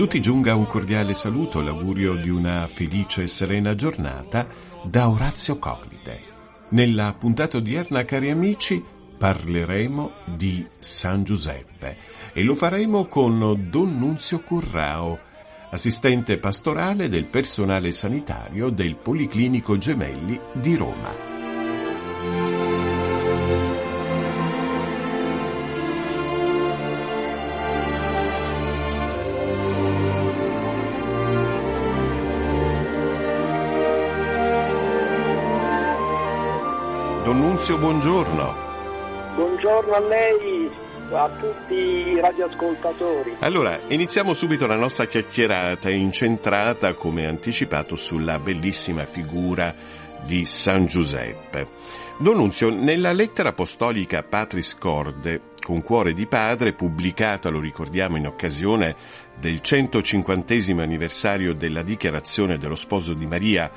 tutti giunga un cordiale saluto, l'augurio di una felice e serena giornata da Orazio Coglite. Nella puntata odierna, cari amici, parleremo di San Giuseppe e lo faremo con Don Nunzio Currao, assistente pastorale del personale sanitario del Policlinico Gemelli di Roma. Don Nunzio, buongiorno. Buongiorno a lei, a tutti i radioascoltatori. Allora, iniziamo subito la nostra chiacchierata incentrata, come anticipato, sulla bellissima figura di San Giuseppe. Don Nunzio, nella lettera apostolica Patris Corde, con cuore di padre, pubblicata, lo ricordiamo, in occasione del 150 anniversario della dichiarazione dello sposo di Maria,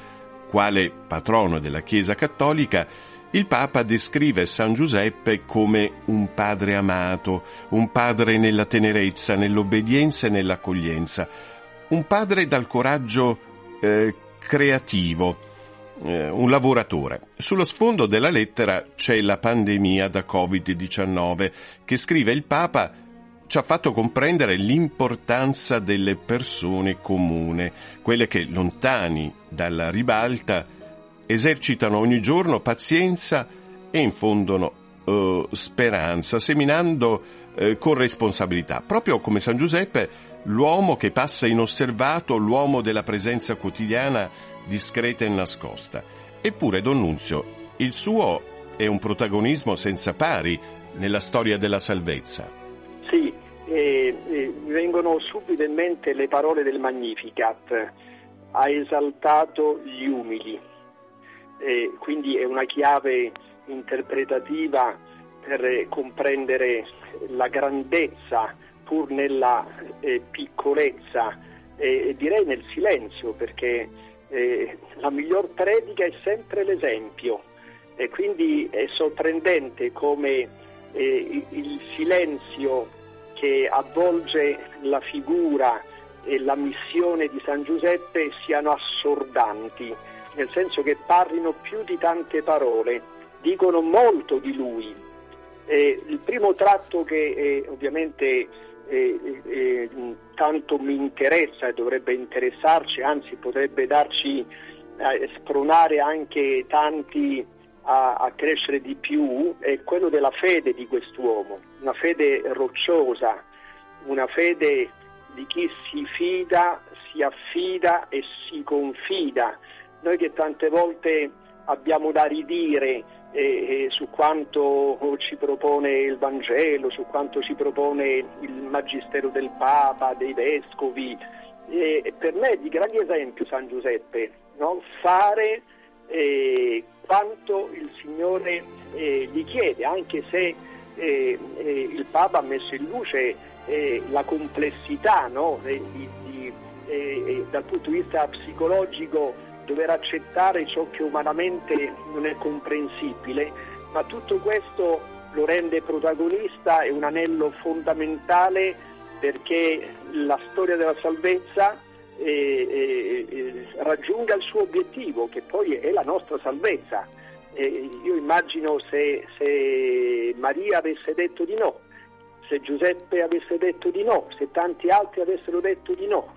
quale patrono della Chiesa Cattolica, il Papa descrive San Giuseppe come un padre amato, un padre nella tenerezza, nell'obbedienza e nell'accoglienza, un padre dal coraggio eh, creativo, eh, un lavoratore. Sullo sfondo della lettera c'è la pandemia da Covid-19 che scrive il Papa ci ha fatto comprendere l'importanza delle persone comune, quelle che lontani dalla ribalta esercitano ogni giorno pazienza e infondono eh, speranza, seminando eh, con responsabilità. Proprio come San Giuseppe, l'uomo che passa inosservato, l'uomo della presenza quotidiana discreta e nascosta. Eppure Don Nunzio, il suo è un protagonismo senza pari nella storia della salvezza. Sì, eh, eh, vengono subito in mente le parole del Magnificat. Ha esaltato gli umili e quindi è una chiave interpretativa per comprendere la grandezza pur nella eh, piccolezza e eh, direi nel silenzio perché eh, la miglior predica è sempre l'esempio. E quindi è sorprendente come eh, il silenzio che avvolge la figura e la missione di San Giuseppe siano assordanti nel senso che parlino più di tante parole, dicono molto di lui. Eh, il primo tratto che eh, ovviamente eh, eh, eh tanto mi interessa e dovrebbe interessarci, anzi potrebbe darci, eh, spronare anche tanti a, a, crescere di più, è quello della fede di quest'uomo, una fede rocciosa, una fede di chi si fida, si affida e si confida noi che tante volte abbiamo da ridire eh, eh, su quanto ci propone il Vangelo, su quanto ci propone il Magistero del Papa, dei Vescovi, eh, per me è di grande esempio San Giuseppe, no? fare eh, quanto il Signore eh, gli chiede, anche se il Papa ha messo in luce la complessità no? di, di, dal punto di vista psicologico dover accettare ciò che umanamente non è comprensibile, ma tutto questo lo rende protagonista e un anello fondamentale perché la storia della salvezza eh, eh, eh, raggiunga il suo obiettivo, che poi è la nostra salvezza. io immagino se, se Maria avesse detto di no, se Giuseppe avesse detto di no, se tanti altri avessero detto di no,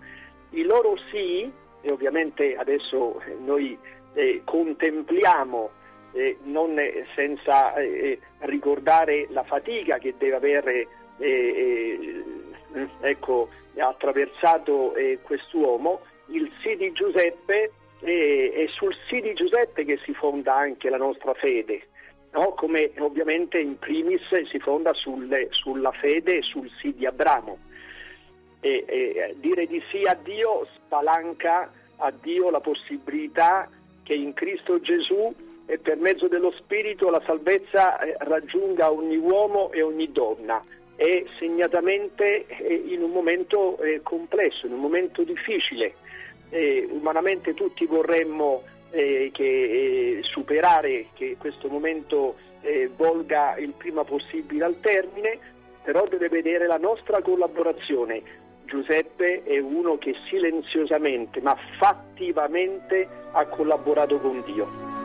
i loro sì e ovviamente adesso eh, noi eh, contempliamo eh, non senza eh, ricordare la fatica che deve avere eh, eh, ecco, attraversato quest'uomo, il sì di Giuseppe è sul sì di Giuseppe che si fonda anche la nostra fede. no? come ovviamente in primis si fonda sulle, sulla fede e sul sì di Abramo. E, e, dire di sì a Dio spalanca a Dio la possibilità che in Cristo Gesù e per mezzo dello Spirito la salvezza eh, raggiunga ogni uomo e ogni donna e segnatamente eh, in un momento eh, complesso, in un momento difficile. umanamente tutti vorremmo che, superare che questo momento volga il prima possibile al termine, però deve vedere la nostra collaborazione. Giuseppe è uno che silenziosamente ma fattivamente ha collaborato con Dio.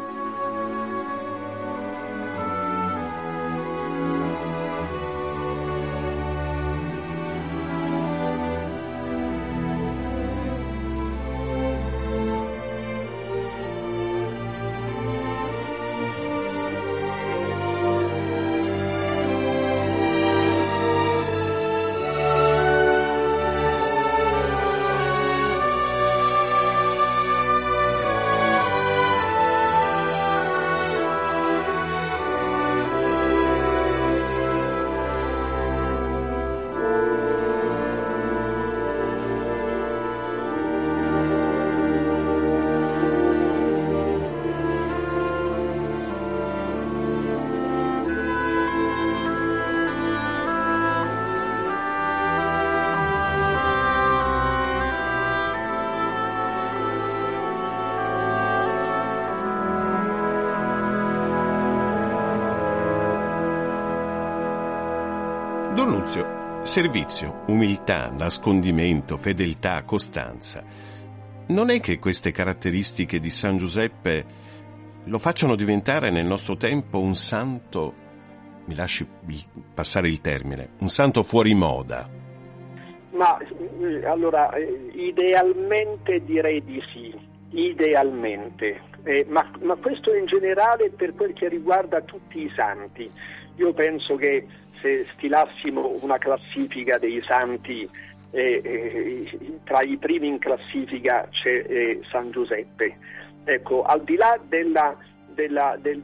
Nunzio, servizio, umiltà, nascondimento, fedeltà, costanza. Non è che queste caratteristiche di San Giuseppe lo facciano diventare nel nostro tempo un santo, mi lasci passare il termine, un santo fuori moda? Ma eh, allora, eh, idealmente direi di sì, idealmente, eh, ma, ma questo in generale per quel che riguarda tutti i santi. Io penso che se stilassimo una classifica dei santi, eh, eh, tra i primi in classifica c'è eh, San Giuseppe. Ecco, al di là della, della, del,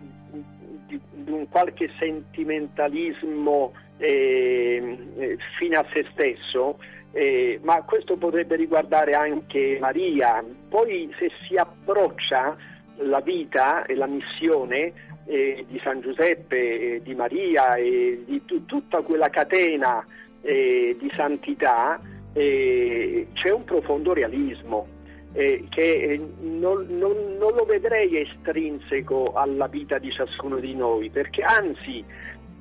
di, di, un qualche sentimentalismo eh, eh, fine a se stesso, eh, ma questo potrebbe riguardare anche Maria. Poi se si approccia la vita e la missione eh, di San Giuseppe, eh, di Maria e di t- tutta quella catena di santità, c'è un profondo realismo. Che non, non, non lo vedrei estrinseco alla vita di ciascuno di noi, perché anzi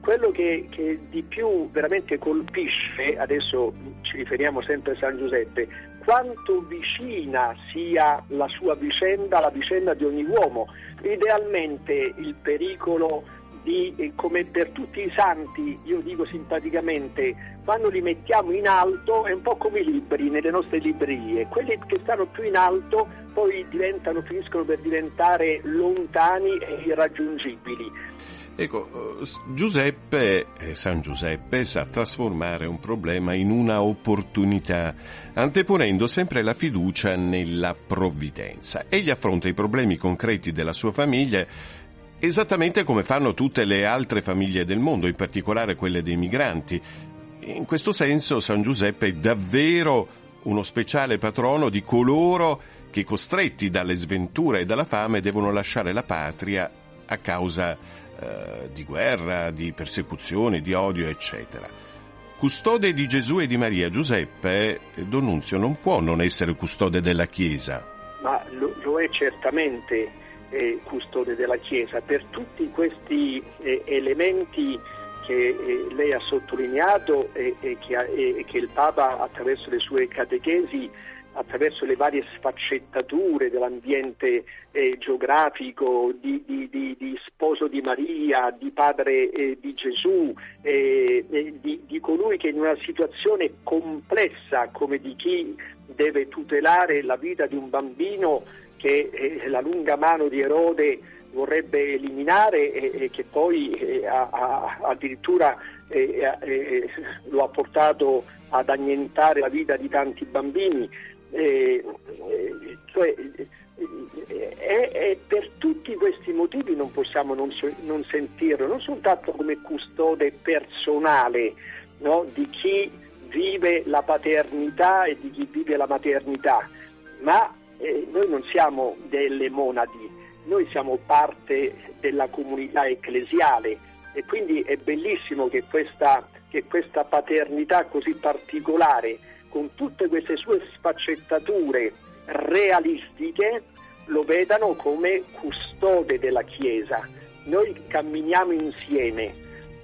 quello che, che, di più veramente colpisce, adesso ci riferiamo sempre a San Giuseppe, quanto vicina sia la sua vicenda alla vicenda di ogni uomo. Idealmente il pericolo di, eh, come per tutti i santi, io dico simpaticamente, quando li mettiamo in alto è un po' come i libri nelle nostre librerie, quelli che stanno più in alto poi diventano, finiscono per diventare lontani e irraggiungibili. Ecco, Giuseppe, eh, San Giuseppe sa trasformare un problema in una opportunità, anteponendo sempre la fiducia nella provvidenza. Egli affronta i problemi concreti della sua famiglia esattamente come fanno tutte le altre famiglie del mondo, in particolare quelle dei migranti. In questo senso San Giuseppe è davvero uno speciale patrono di coloro che costretti dalle sventure e dalla fame devono lasciare la patria a causa eh, di guerra, di persecuzione, di odio, eccetera. Custode di Gesù e di Maria, Giuseppe, Don Nunzio non può non essere custode della Chiesa. Ma lo, lo è certamente eh, custode della Chiesa per tutti questi eh, elementi che eh, lei ha sottolineato e, che il Papa attraverso le sue catechesi attraverso le varie sfaccettature dell'ambiente eh, geografico, di, di, di, di, sposo di Maria, di padre eh, di Gesù, eh, di, colui che in una situazione complessa come di chi deve tutelare la vita di un bambino che eh, la lunga mano di Erode vorrebbe eliminare e, che poi eh, ha, ha, addirittura eh, lo ha portato ad annientare la vita di tanti bambini eh, eh, cioè, E, e, per tutti questi motivi non possiamo non, non sentirlo, non soltanto come custode personale no, di chi vive la paternità e di chi vive la maternità, ma eh, noi non siamo delle monadi, noi siamo parte della comunità ecclesiale e quindi è bellissimo che questa, che questa paternità così particolare, con tutte queste sue sfaccettature realistiche, lo vedano come custode della Chiesa. Noi camminiamo insieme,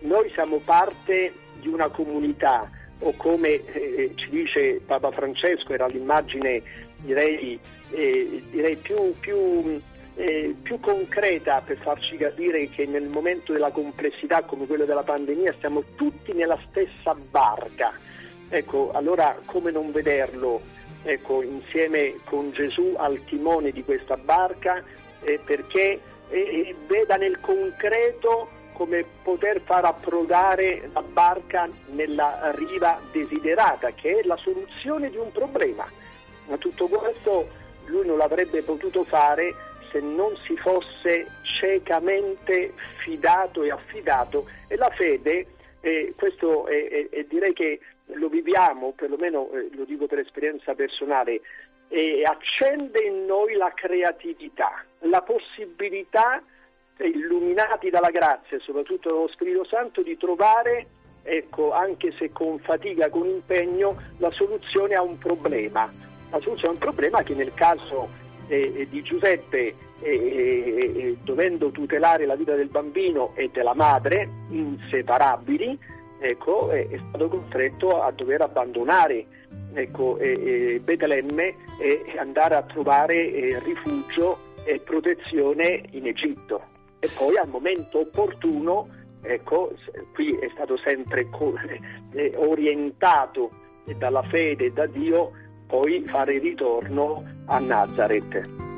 noi siamo parte di una comunità o come eh, ci dice Papa Francesco, era l'immagine direi, eh, direi più, più, eh, più, concreta per farci capire che nel momento della complessità come quello della pandemia stiamo tutti nella stessa barca. Ecco, allora come non vederlo ecco, insieme con Gesù al timone di questa barca eh, perché eh, veda nel concreto come poter far approdare la barca nella riva desiderata, che è la soluzione di un problema. Ma tutto questo lui non l'avrebbe potuto fare se non si fosse ciecamente fidato e affidato e la fede, eh, questo è, è, è, direi che lo viviamo, perlomeno eh, lo dico per esperienza personale, e accende in noi la creatività, la possibilità, illuminati dalla grazia e soprattutto dallo Spirito Santo, di trovare, ecco, anche se con fatica, con impegno, la soluzione a un problema. La soluzione a un problema che nel caso eh, eh di Giuseppe, eh, eh, eh, dovendo tutelare la vita del bambino e della madre, inseparabili, ecco, è, è, stato costretto a dover abbandonare ecco, eh, Betlemme e andare a trovare eh, rifugio e protezione in Egitto. E poi al momento opportuno, ecco, qui è stato sempre eh, orientato dalla fede e da Dio, poi fare ritorno a Nazareth.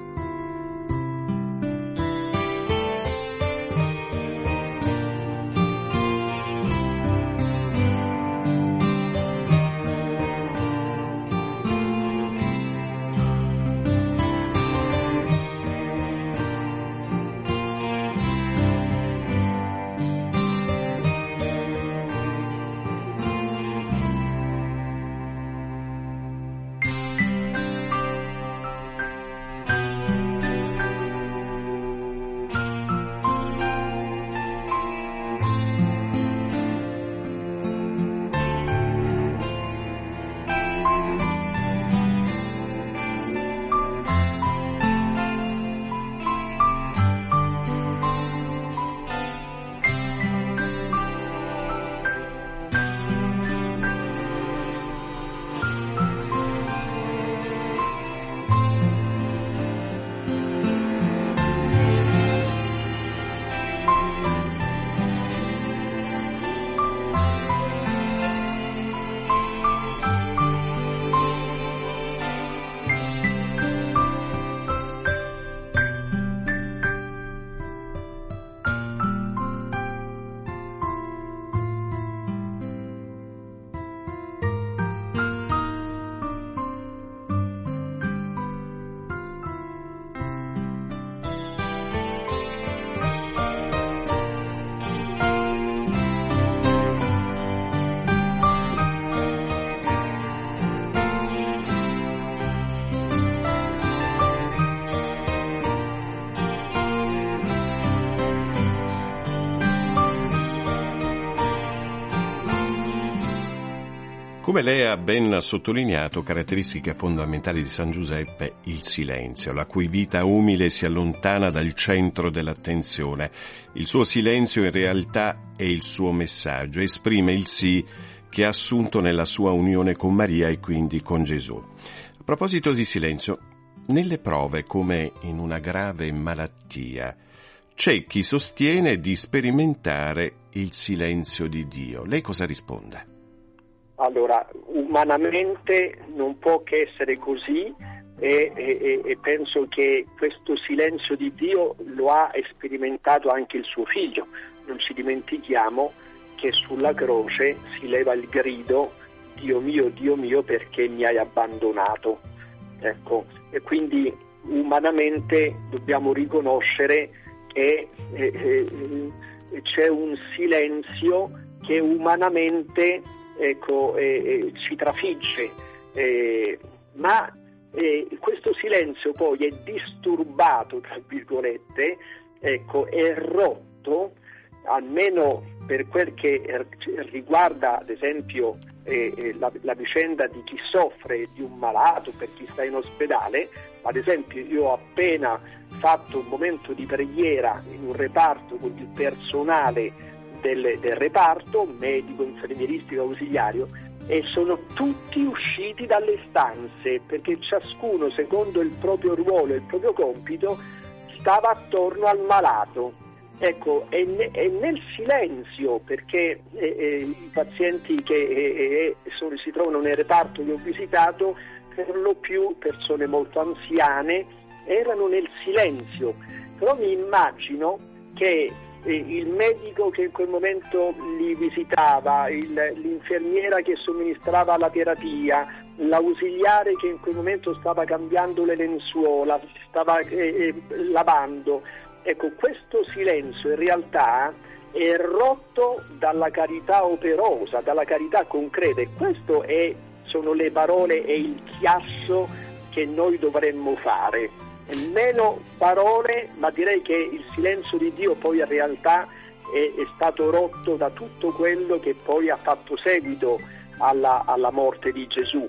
Come lei ha ben sottolineato, caratteristiche fondamentali di San Giuseppe, il silenzio, la cui vita umile si allontana dal centro dell'attenzione. Il suo silenzio in realtà è il suo messaggio, esprime il sì che ha assunto nella sua unione con Maria e quindi con Gesù. A proposito di silenzio, nelle prove come in una grave malattia, c'è chi sostiene di sperimentare il silenzio di Dio. Lei cosa risponde? Allora, umanamente non può che essere così e, e, e, penso che questo silenzio di Dio lo ha sperimentato anche il suo figlio. Non ci dimentichiamo che sulla croce si leva il grido Dio mio, Dio mio perché mi hai abbandonato. Ecco, e quindi umanamente dobbiamo riconoscere che eh, eh, c'è un silenzio che umanamente ecco, ci trafigge, ma questo silenzio poi è disturbato, tra virgolette, ecco, è rotto, almeno per quel che riguarda ad esempio eh, la, la, vicenda di chi soffre di un malato, per chi sta in ospedale, ad esempio io ho appena fatto un momento di preghiera in un reparto con il personale del, del reparto, medico, infermieristico, ausiliario, e sono tutti usciti dalle stanze perché ciascuno, secondo il proprio ruolo e il proprio compito, stava attorno al malato. Ecco, è, è nel silenzio perché eh, eh, i pazienti che eh, eh, sono, si trovano nel reparto che ho visitato, per lo più persone molto anziane, erano nel silenzio. Però mi immagino che il medico che in quel momento li visitava, il, l'infermiera che somministrava la terapia, l'ausiliare che in quel momento stava cambiando le lenzuola, stava eh, eh, lavando. Ecco, questo silenzio in realtà è rotto dalla carità operosa, dalla carità concreta e queste sono le parole e il chiasso che noi dovremmo fare meno parole, ma direi che il silenzio di Dio poi in realtà è, è stato rotto da tutto quello che poi ha fatto seguito alla, alla morte di Gesù,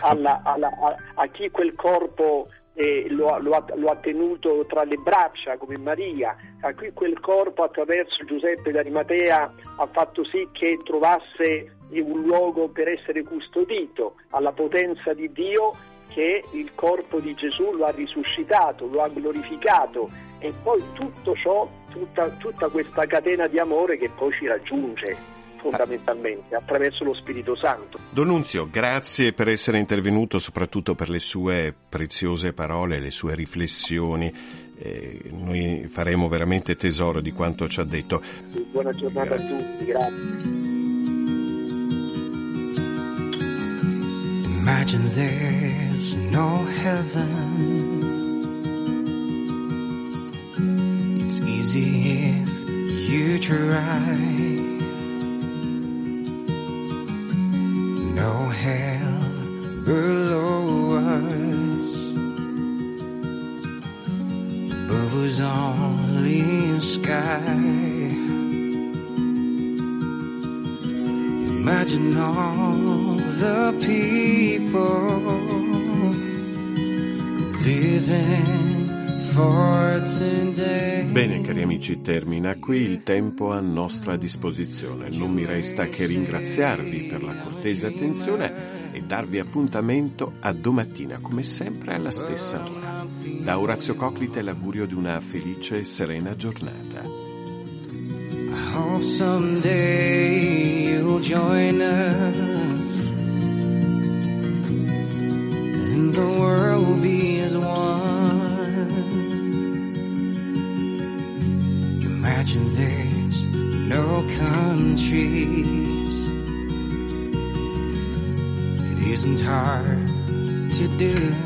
alla, alla, a, a, chi quel corpo eh, lo, lo, ha, lo, ha, tenuto tra le braccia come Maria, a chi quel corpo attraverso Giuseppe d'Arimatea ha fatto sì che trovasse un luogo per essere custodito, alla potenza di Dio che il corpo di Gesù lo ha risuscitato, lo ha glorificato e poi tutto ciò, tutta, tutta questa catena di amore che poi ci raggiunge fondamentalmente attraverso lo Spirito Santo. Donunzio, grazie per essere intervenuto, soprattutto per le sue preziose parole, le sue riflessioni. Eh, noi faremo veramente tesoro di quanto ci ha detto. Buona giornata grazie. a tutti, grazie. Imagine no heaven. It's easy if you try. No hell below us. Above us only sky. Imagine all the people. Bene cari amici, termina qui il tempo a nostra disposizione. Non mi resta che ringraziarvi per la cortese attenzione e darvi appuntamento a domattina, come sempre alla stessa ora. Da Orazio Coclite l'augurio di una felice e serena giornata. Isn't hard to do.